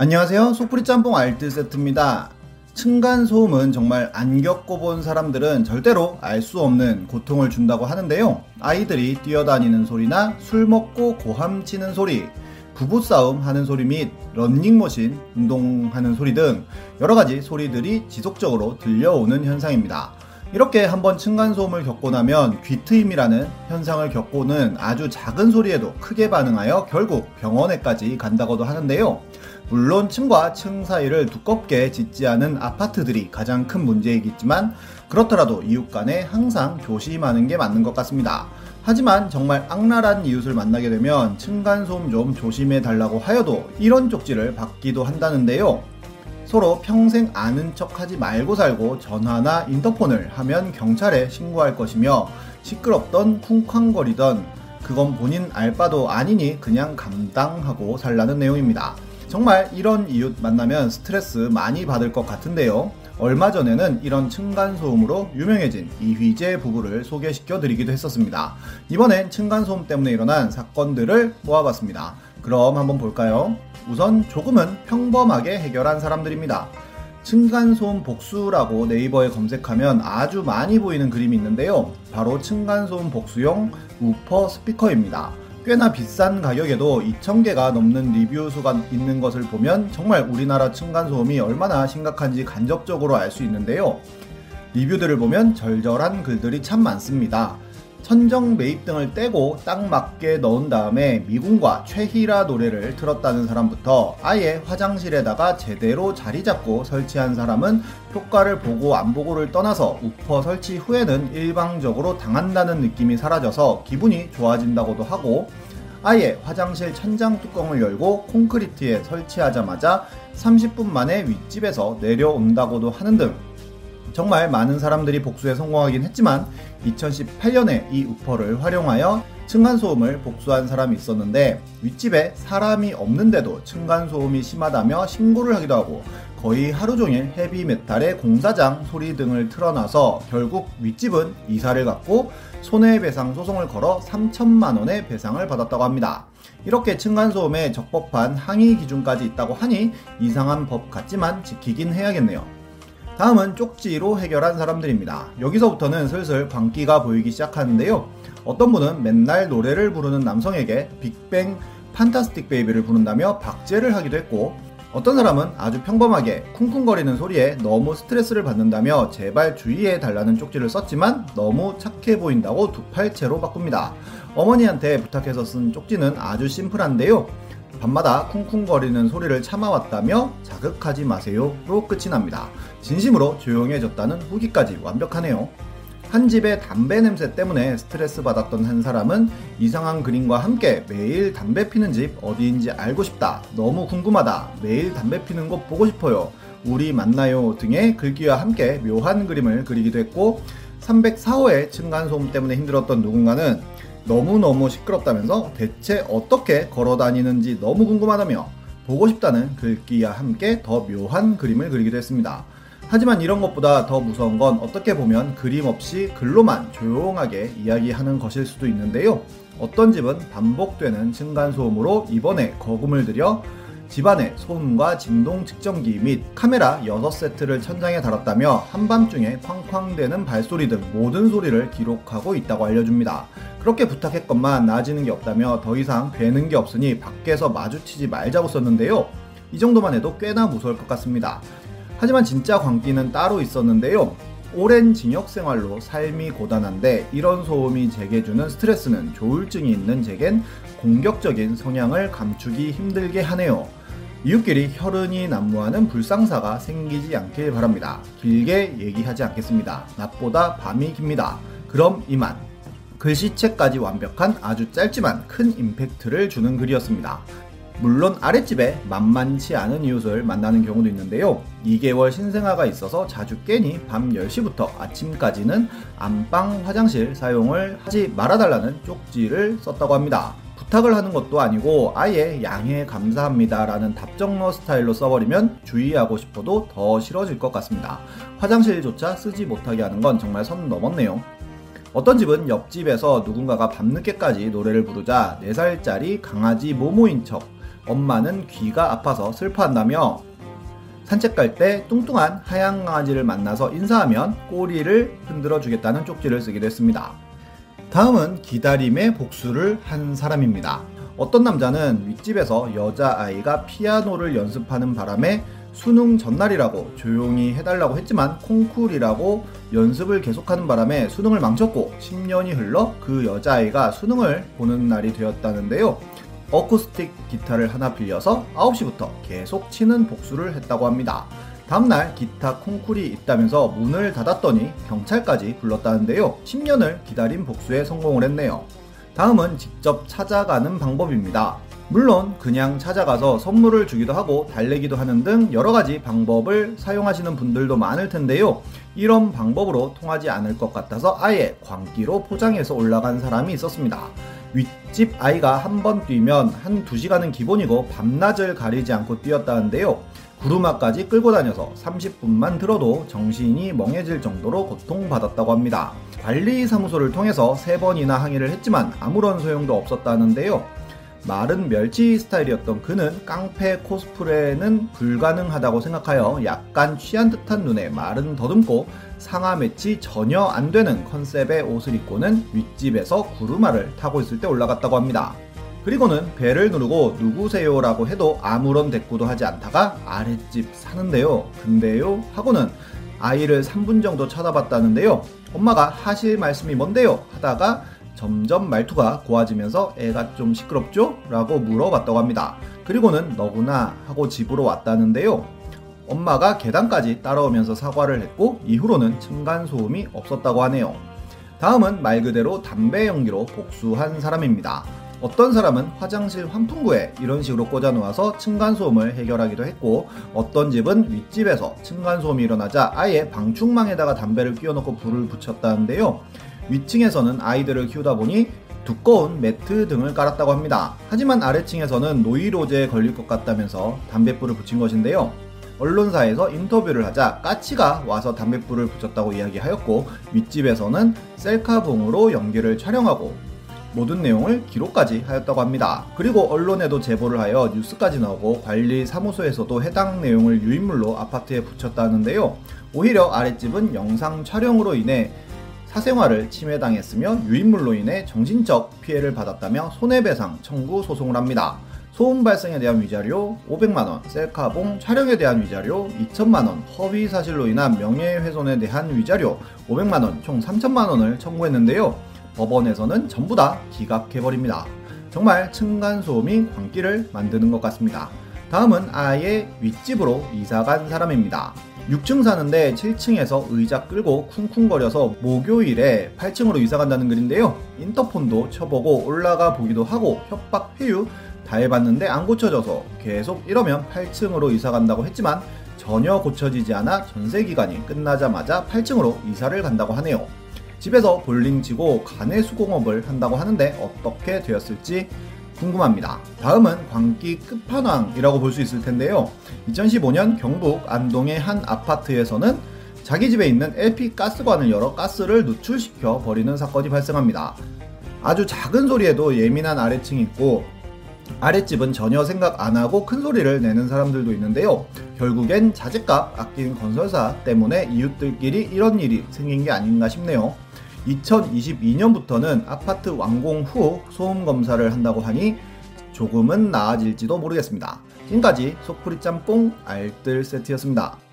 안녕하세요. 소프리 짬뽕 알뜰 세트입니다. 층간 소음은 정말 안 겪어본 사람들은 절대로 알 수 없는 고통을 준다고 하는데요. 아이들이 뛰어다니는 소리나 술 먹고 고함 치는 소리, 부부싸움 하는 소리 및 런닝머신 운동하는 소리 등 여러 가지 소리들이 지속적으로 들려오는 현상입니다. 이렇게 한번 층간소음을 겪고 나면 귀트임이라는 현상을 겪고는 아주 작은 소리에도 크게 반응하여 결국 병원에까지 간다고도 하는데요. 물론 층과 층 사이를 두껍게 짓지 않은 아파트들이 가장 큰 문제이겠지만 그렇더라도 이웃 간에 항상 조심하는 게 맞는 것 같습니다. 하지만 정말 악랄한 이웃을 만나게 되면 층간소음 좀 조심해 달라고 하여도 이런 쪽지를 받기도 한다는데요. 서로 평생 아는 척 하지 말고 살고 전화나 인터폰을 하면 경찰에 신고할 것이며 시끄럽던 쿵쾅거리던 그건 본인 알바도 아니니 그냥 감당하고 살라는 내용입니다. 정말 이런 이웃 만나면 스트레스 많이 받을 것 같은데요. 얼마 전에는 이런 층간소음으로 유명해진 이휘재 부부를 소개시켜 드리기도 했었습니다. 이번엔 층간소음 때문에 일어난 사건들을 모아봤습니다. 그럼 한번 볼까요? 우선 조금은 평범하게 해결한 사람들입니다. 층간소음 복수라고 네이버에 검색하면 아주 많이 보이는 그림이 있는데요. 바로 층간소음 복수용 우퍼 스피커입니다. 꽤나 비싼 가격에도 2,000개가 넘는 리뷰 수가 있는 것을 보면 정말 우리나라 층간소음이 얼마나 심각한지 간접적으로 알 수 있는데요. 리뷰들을 보면 절절한 글들이 참 많습니다. 천정 매입 등을 떼고 딱 맞게 넣은 다음에 미군과 최희라 노래를 틀었다는 사람부터 아예 화장실에다가 제대로 자리 잡고 설치한 사람은 효과를 보고 안 보고를 떠나서 우퍼 설치 후에는 일방적으로 당한다는 느낌이 사라져서 기분이 좋아진다고도 하고 아예 화장실 천장 뚜껑을 열고 콘크리트에 설치하자마자 30분 만에 윗집에서 내려온다고도 하는 등 정말 많은 사람들이 복수에 성공하긴 했지만 2018년에 이 우퍼를 활용하여 층간소음을 복수한 사람이 있었는데 윗집에 사람이 없는데도 층간소음이 심하다며 신고를 하기도 하고 거의 하루 종일 헤비메탈의 공사장 소리 등을 틀어놔서 결국 윗집은 이사를 갔고 손해배상 소송을 걸어 3천만 원의 배상을 받았다고 합니다. 이렇게 층간소음에 적법한 항의 기준까지 있다고 하니 이상한 법 같지만 지키긴 해야겠네요. 다음은 쪽지로 해결한 사람들입니다. 여기서부터는 슬슬 광기가 보이기 시작하는데요. 어떤 분은 맨날 노래를 부르는 남성에게 빅뱅 판타스틱 베이비를 부른다며 박제를 하기도 했고 어떤 사람은 아주 평범하게 쿵쿵거리는 소리에 너무 스트레스를 받는다며 제발 주의해 달라는 쪽지를 썼지만 너무 착해 보인다고 두 팔째로 바꿉니다. 어머니한테 부탁해서 쓴 쪽지는 아주 심플한데요. 밤마다 쿵쿵거리는 소리를 참아왔다며 자극하지 마세요로 끝이 납니다. 진심으로 조용해졌다는 후기까지 완벽하네요. 한 집의 담배 냄새 때문에 스트레스 받았던 한 사람은 이상한 그림과 함께 매일 담배 피는 집 어디인지 알고 싶다. 너무 궁금하다. 매일 담배 피는 곳 보고 싶어요. 우리 만나요 등의 글귀와 함께 묘한 그림을 그리기도 했고 304호의 층간소음 때문에 힘들었던 누군가는 너무너무 시끄럽다면서 대체 어떻게 걸어 다니는지 너무 궁금하다며 보고 싶다는 글귀와 함께 더 묘한 그림을 그리기도 했습니다. 하지만 이런 것보다 더 무서운 건 어떻게 보면 그림 없이 글로만 조용하게 이야기하는 것일 수도 있는데요. 어떤 집은 반복되는 층간소음으로 이번에 거금을 들여 집안에 소음과 진동 측정기 및 카메라 6세트를 천장에 달았다며 한밤중에 쾅쾅대는 발소리 등 모든 소리를 기록하고 있다고 알려줍니다. 그렇게 부탁했건만 나아지는 게 없다며 더 이상 되는 게 없으니 밖에서 마주치지 말자고 썼는데요. 이 정도만 해도 꽤나 무서울 것 같습니다. 하지만 진짜 광기는 따로 있었는데요. 오랜 징역 생활로 삶이 고단한데 이런 소음이 제게 주는 스트레스는 조울증이 있는 제겐 공격적인 성향을 감추기 힘들게 하네요. 이웃끼리 혈흔이 난무하는 불상사가 생기지 않길 바랍니다. 길게 얘기하지 않겠습니다. 낮보다 밤이 깁니다. 그럼 이만. 글씨체까지 완벽한 아주 짧지만 큰 임팩트를 주는 글이었습니다. 물론 아랫집에 만만치 않은 이웃을 만나는 경우도 있는데요. 2개월 신생아가 있어서 자주 깨니 밤 10시부터 아침까지는 안방 화장실 사용을 하지 말아달라는 쪽지를 썼다고 합니다. 부탁을 하는 것도 아니고 아예 양해 감사합니다 라는 답정너 스타일로 써버리면 주의하고 싶어도 더 싫어질 것 같습니다. 화장실조차 쓰지 못하게 하는 건 정말 선 넘었네요. 어떤 집은 옆집에서 누군가가 밤늦게까지 노래를 부르자 4살짜리 강아지 모모인 척 엄마는 귀가 아파서 슬퍼한다며 산책 갈 때 뚱뚱한 하얀 강아지를 만나서 인사하면 꼬리를 흔들어 주겠다는 쪽지를 쓰기도 했습니다. 다음은 기다림의 복수를 한 사람입니다. 어떤 남자는 윗집에서 여자아이가 피아노를 연습하는 바람에 수능 전날이라고 조용히 해달라고 했지만 콩쿨이라고 연습을 계속하는 바람에 수능을 망쳤고 10년이 흘러 그 여자아이가 수능을 보는 날이 되었다는데요. 어쿠스틱 기타를 하나 빌려서 9시부터 계속 치는 복수를 했다고 합니다. 다음날 기타 콩쿨이 있다면서 문을 닫았더니 경찰까지 불렀다는데요. 10년을 기다린 복수에 성공을 했네요. 다음은 직접 찾아가는 방법입니다. 물론 그냥 찾아가서 선물을 주기도 하고 달래기도 하는 등 여러 가지 방법을 사용하시는 분들도 많을 텐데요. 이런 방법으로 통하지 않을 것 같아서 아예 광기로 포장해서 올라간 사람이 있었습니다. 윗집 아이가 한 번 뛰면 한 2시간은 기본이고 밤낮을 가리지 않고 뛰었다는데요. 구루마까지 끌고 다녀서 30분만 들어도 정신이 멍해질 정도로 고통받았다고 합니다. 관리사무소를 통해서 3번이나 항의를 했지만 아무런 소용도 없었다는데요. 마른 멸치 스타일이었던 그는 깡패 코스프레는 불가능하다고 생각하여 약간 취한 듯한 눈에 말은 더듬고 상하 매치 전혀 안 되는 컨셉의 옷을 입고는 윗집에서 구루마를 타고 있을 때 올라갔다고 합니다. 그리고는 배를 누르고 누구세요라고 해도 아무런 대꾸도 하지 않다가 아랫집 사는데요. 근데요? 하고는 아이를 3분 정도 쳐다봤다는데요. 엄마가 하실 말씀이 뭔데요? 하다가 점점 말투가 고와지면서 애가 좀 시끄럽죠? 라고 물어봤다고 합니다. 그리고는 너구나 하고 집으로 왔다는데요. 엄마가 계단까지 따라오면서 사과를 했고 이후로는 층간소음이 없었다고 하네요. 다음은 말 그대로 담배 연기로 복수한 사람입니다. 어떤 사람은 화장실 환풍구에 이런 식으로 꽂아 놓아서 층간소음을 해결하기도 했고 어떤 집은 윗집에서 층간소음이 일어나자 아예 방충망에다가 담배를 끼워놓고 불을 붙였다는데요. 위층에서는 아이들을 키우다 보니 두꺼운 매트 등을 깔았다고 합니다. 하지만 아래층에서는 노이로제에 걸릴 것 같다면서 담뱃불을 붙인 것인데요. 언론사에서 인터뷰를 하자 까치가 와서 담뱃불을 붙였다고 이야기하였고 윗집에서는 셀카봉으로 연기를 촬영하고 모든 내용을 기록까지 하였다고 합니다. 그리고 언론에도 제보를 하여 뉴스까지 나오고 관리 사무소에서도 해당 내용을 유인물로 아파트에 붙였다는데요. 오히려 아랫집은 영상 촬영으로 인해 사생활을 침해당했으며 유인물로 인해 정신적 피해를 받았다며 손해배상 청구 소송을 합니다. 소음 발생에 대한 위자료 500만원, 셀카봉 촬영에 대한 위자료 2천만원, 허위 사실로 인한 명예훼손에 대한 위자료 500만원, 총 3천만원을 청구했는데요. 법원에서는 전부 다 기각해버립니다. 정말 층간소음이 광기를 만드는 것 같습니다. 다음은 아예 윗집으로 이사간 사람입니다. 6층 사는데 7층에서 의자 끌고 쿵쿵거려서 목요일에 8층으로 이사 간다는 글인데요. 인터폰도 쳐보고 올라가 보기도 하고 협박 회유 다 해봤는데 안 고쳐져서 계속 이러면 8층으로 이사 간다고 했지만 전혀 고쳐지지 않아 전세 기간이 끝나자마자 8층으로 이사를 간다고 하네요. 집에서 볼링 치고 간의 수공업을 한다고 하는데 어떻게 되었을지 궁금합니다. 다음은 광기 끝판왕이라고 볼 수 있을 텐데요. 2015년 경북 안동의 한 아파트에서는 자기 집에 있는 LP 가스관을 열어 가스를 누출시켜 버리는 사건이 발생합니다. 아주 작은 소리에도 예민한 아래층이 있고 아랫집은 전혀 생각 안 하고 큰 소리를 내는 사람들도 있는데요. 결국엔 자재값 아끼는 건설사 때문에 이웃들끼리 이런 일이 생긴 게 아닌가 싶네요. 2022년부터는 아파트 완공 후 소음 검사를 한다고 하니 조금은 나아질지도 모르겠습니다. 지금까지 속풀이 짬뽕 알뜰 세트였습니다.